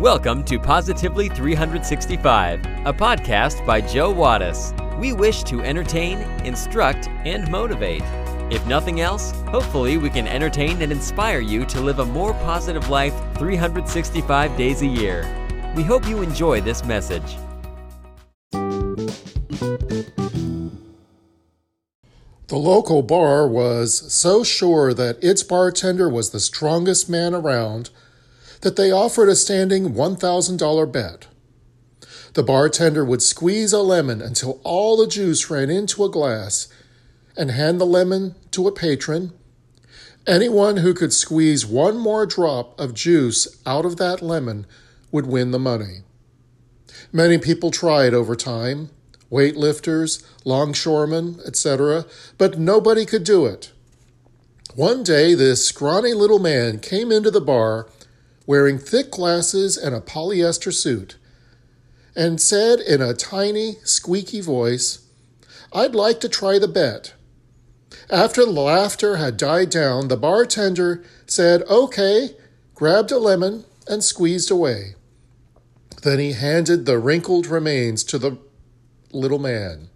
Welcome to Positively 365, a podcast by Joe Wattis. We wish to entertain, instruct, and motivate. If nothing else, hopefully we can entertain and inspire you to live a more positive life 365 days a year. We hope you enjoy this message. The local bar was so sure that its bartender was the strongest man around that they offered a standing $1,000 bet. The bartender would squeeze a lemon until all the juice ran into a glass and hand the lemon to a patron. Anyone who could squeeze one more drop of juice out of that lemon would win the money. Many people tried over time weightlifters, longshoremen, etc., but nobody could do it. One day, this scrawny little man came into the bar wearing thick glasses and a polyester suit and said in a tiny, squeaky voice, I'd like to try the bet. After the laughter had died down, the bartender said, Okay, grabbed a lemon, and squeezed away. Then he handed the wrinkled remains to the little man.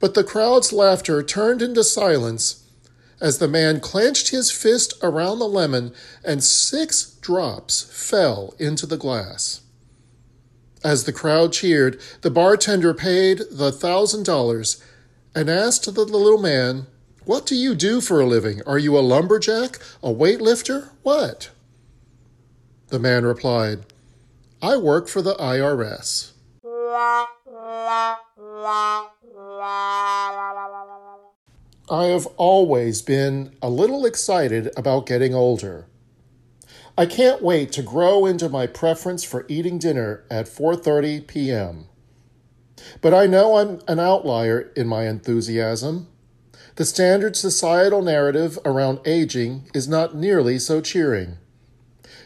But the crowd's laughter turned into silence as the man clenched his fist around the lemon and six drops fell into the glass. As the crowd cheered, the bartender paid the thousand dollars and asked the little man, What do you do for a living? Are you a lumberjack? A weightlifter? What? The man replied, I work for the IRS. I have always been a little excited about getting older. I can't wait to grow into my preference for eating dinner at 4:30 p.m. But I know I'm an outlier in my enthusiasm. The standard societal narrative around aging is not nearly so cheering.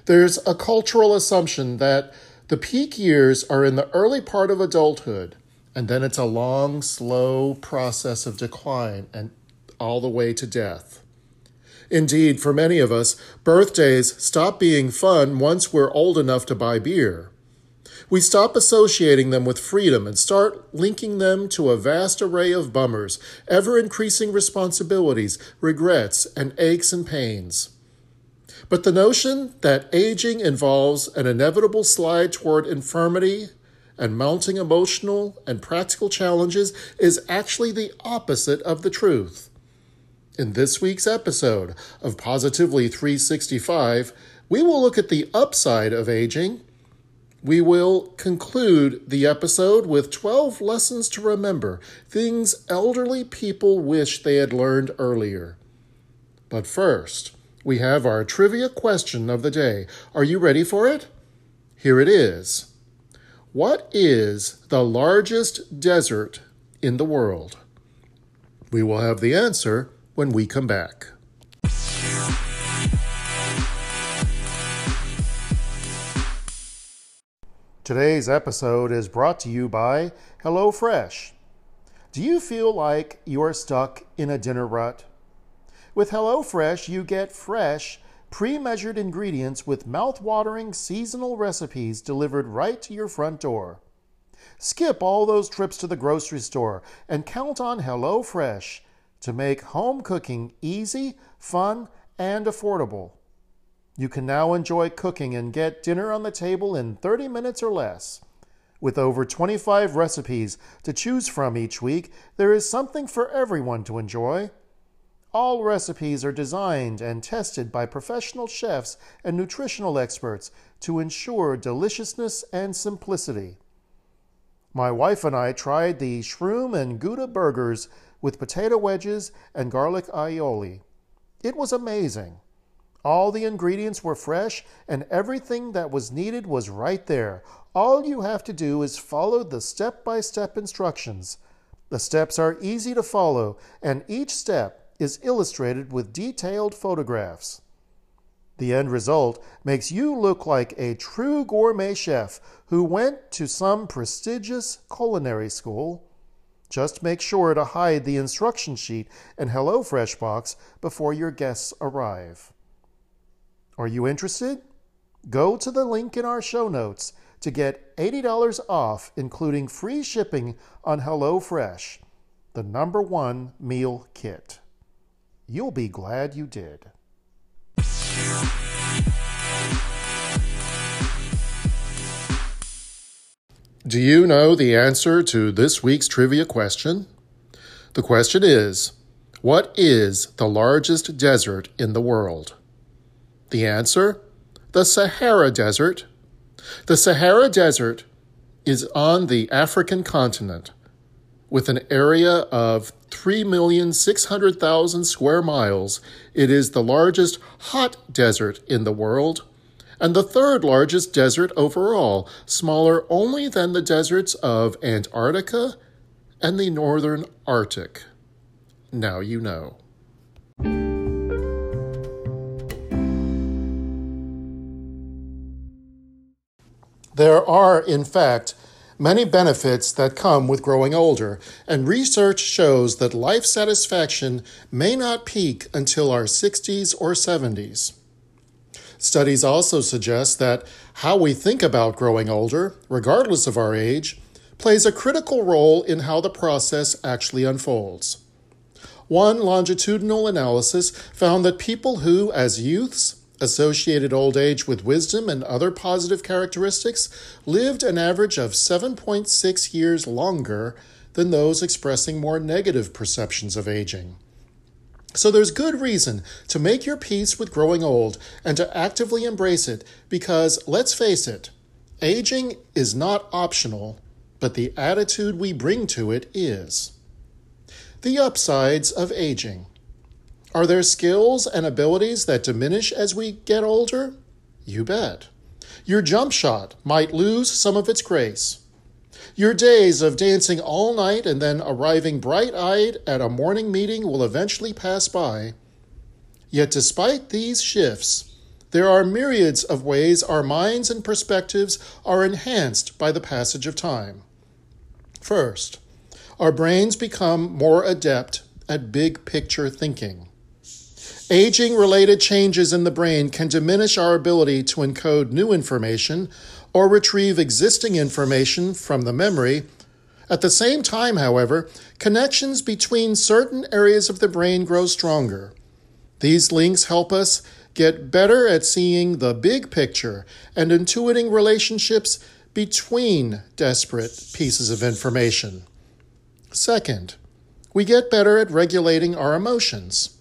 There's a cultural assumption that the peak years are in the early part of adulthood, and then it's a long, slow process of decline and all the way to death. Indeed, for many of us, birthdays stop being fun once we're old enough to buy beer. We stop associating them with freedom and start linking them to a vast array of bummers, ever increasing responsibilities, regrets, and aches and pains. But the notion that aging involves an inevitable slide toward infirmity and mounting emotional and practical challenges is actually the opposite of the truth. In this week's episode of Positively 365, we will look at the upside of aging. We will conclude the episode with 12 lessons to remember, things elderly people wish they had learned earlier. But first, we have our trivia question of the day. Are you ready for it? Here it is What is the largest desert in the world? We will have the answer when we come back. Today's episode is brought to you by HelloFresh. Do you feel like you're stuck in a dinner rut? With HelloFresh, you get fresh, pre measured ingredients with mouth-watering seasonal recipes delivered right to your front door. Skip all those trips to the grocery store and count on HelloFresh to make home cooking easy, fun, and affordable. You can now enjoy cooking and get dinner on the table in 30 minutes or less. With over 25 recipes to choose from each week, there is something for everyone to enjoy. All recipes are designed and tested by professional chefs and nutritional experts to ensure deliciousness and simplicity. My wife and I tried the shroom and Gouda burgers with potato wedges and garlic aioli. It was amazing. All the ingredients were fresh and everything that was needed was right there. All you have to do is follow the step by step instructions. The steps are easy to follow, and each step is illustrated with detailed photographs. The end result makes you look like a true gourmet chef who went to some prestigious culinary school. Just make sure to hide the instruction sheet and HelloFresh box before your guests arrive. Are you interested? Go to the link in our show notes to get $80 off, including free shipping on HelloFresh, the number one meal kit. You'll be glad you did. Do you know the answer to this week's trivia question? The question is What is the largest desert in the world? The answer? The Sahara Desert. The Sahara Desert is on the African continent with an area of 3,600,000 square miles. It is the largest hot desert in the world and the third largest desert overall, smaller only than the deserts of Antarctica and the northern Arctic. Now you know. There are, in fact, many benefits that come with growing older, and research shows that life satisfaction may not peak until our 60s or 70s. Studies also suggest that how we think about growing older, regardless of our age, plays a critical role in how the process actually unfolds. One longitudinal analysis found that people who, as youths, associated old age with wisdom and other positive characteristics, lived an average of 7.6 years longer than those expressing more negative perceptions of aging. So there's good reason to make your peace with growing old and to actively embrace it because, let's face it, aging is not optional, but the attitude we bring to it is. The upsides of aging. Are there skills and abilities that diminish as we get older? You bet. Your jump shot might lose some of its grace. Your days of dancing all night and then arriving bright eyed at a morning meeting will eventually pass by. Yet, despite these shifts, there are myriads of ways our minds and perspectives are enhanced by the passage of time. First, our brains become more adept at big picture thinking. Aging related changes in the brain can diminish our ability to encode new information or retrieve existing information from the memory. At the same time, however, connections between certain areas of the brain grow stronger. These links help us get better at seeing the big picture and intuiting relationships between disparate pieces of information. Second, we get better at regulating our emotions.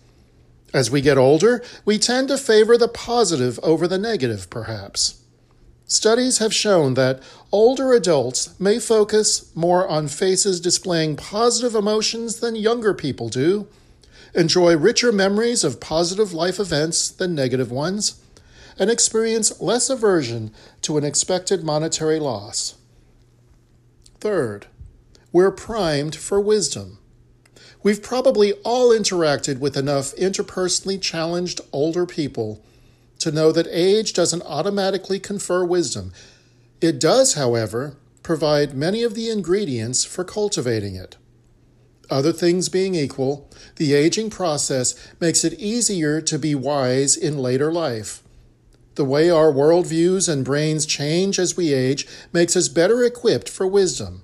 As we get older, we tend to favor the positive over the negative, perhaps. Studies have shown that older adults may focus more on faces displaying positive emotions than younger people do, enjoy richer memories of positive life events than negative ones, and experience less aversion to an expected monetary loss. Third, we're primed for wisdom. We've probably all interacted with enough interpersonally challenged older people to know that age doesn't automatically confer wisdom. It does, however, provide many of the ingredients for cultivating it. Other things being equal, the aging process makes it easier to be wise in later life. The way our worldviews and brains change as we age makes us better equipped for wisdom.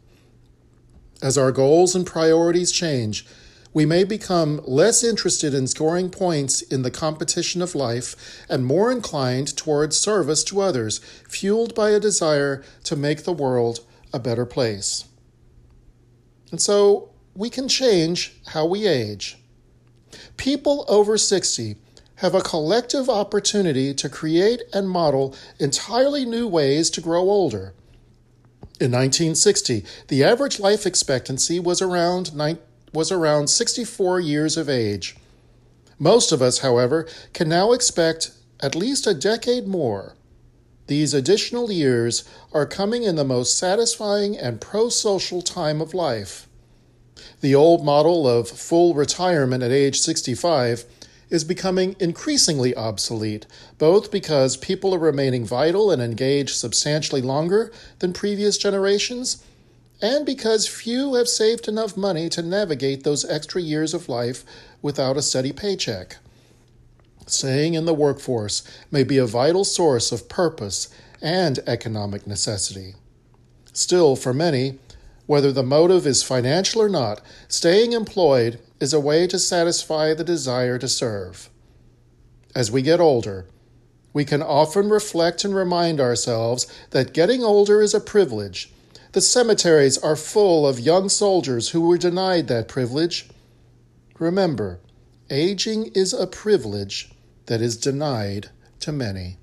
As our goals and priorities change, we may become less interested in scoring points in the competition of life and more inclined towards service to others, fueled by a desire to make the world a better place. And so we can change how we age. People over 60 have a collective opportunity to create and model entirely new ways to grow older. In 1960, the average life expectancy was around 19 was around 64 years of age. Most of us, however, can now expect at least a decade more. These additional years are coming in the most satisfying and pro social time of life. The old model of full retirement at age 65 is becoming increasingly obsolete, both because people are remaining vital and engaged substantially longer than previous generations and because few have saved enough money to navigate those extra years of life without a steady paycheck. Staying in the workforce may be a vital source of purpose and economic necessity. Still, for many, whether the motive is financial or not, staying employed is a way to satisfy the desire to serve. As we get older, we can often reflect and remind ourselves that getting older is a privilege. The cemeteries are full of young soldiers who were denied that privilege. Remember, aging is a privilege that is denied to many.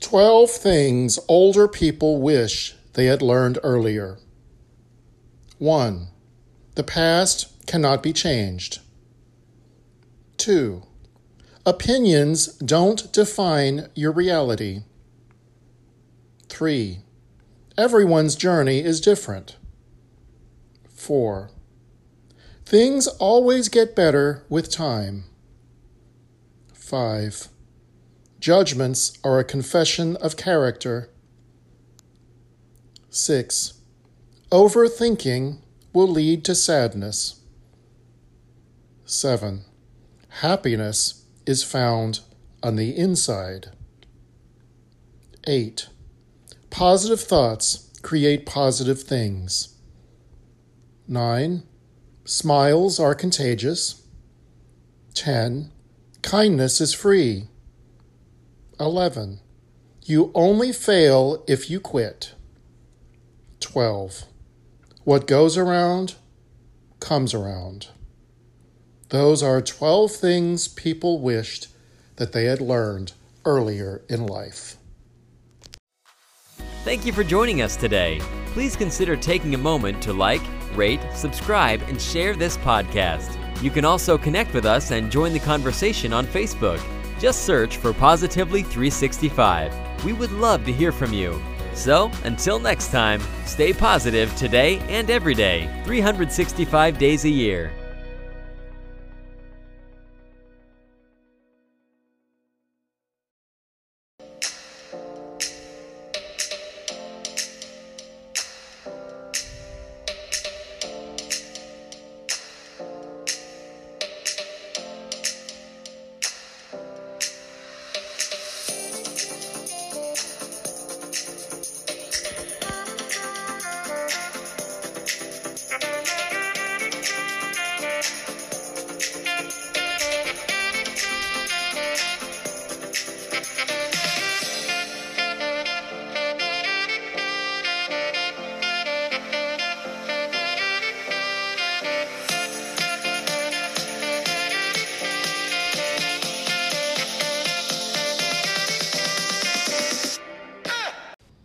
Twelve things older people wish they had learned earlier. 1. The past cannot be changed. 2. Opinions don't define your reality. 3. Everyone's journey is different. 4. Things always get better with time. 5. Judgments are a confession of character. 6. Overthinking will lead to sadness. 7. Happiness is found on the inside. 8. Positive thoughts create positive things. 9. Smiles are contagious. 10. Kindness is free. 11. You only fail if you quit. 12. What goes around comes around. Those are 12 things people wished that they had learned earlier in life. Thank you for joining us today. Please consider taking a moment to like, rate, subscribe, and share this podcast. You can also connect with us and join the conversation on Facebook. Just search for Positively 365. We would love to hear from you. So, until next time, stay positive today and every day, 365 days a year.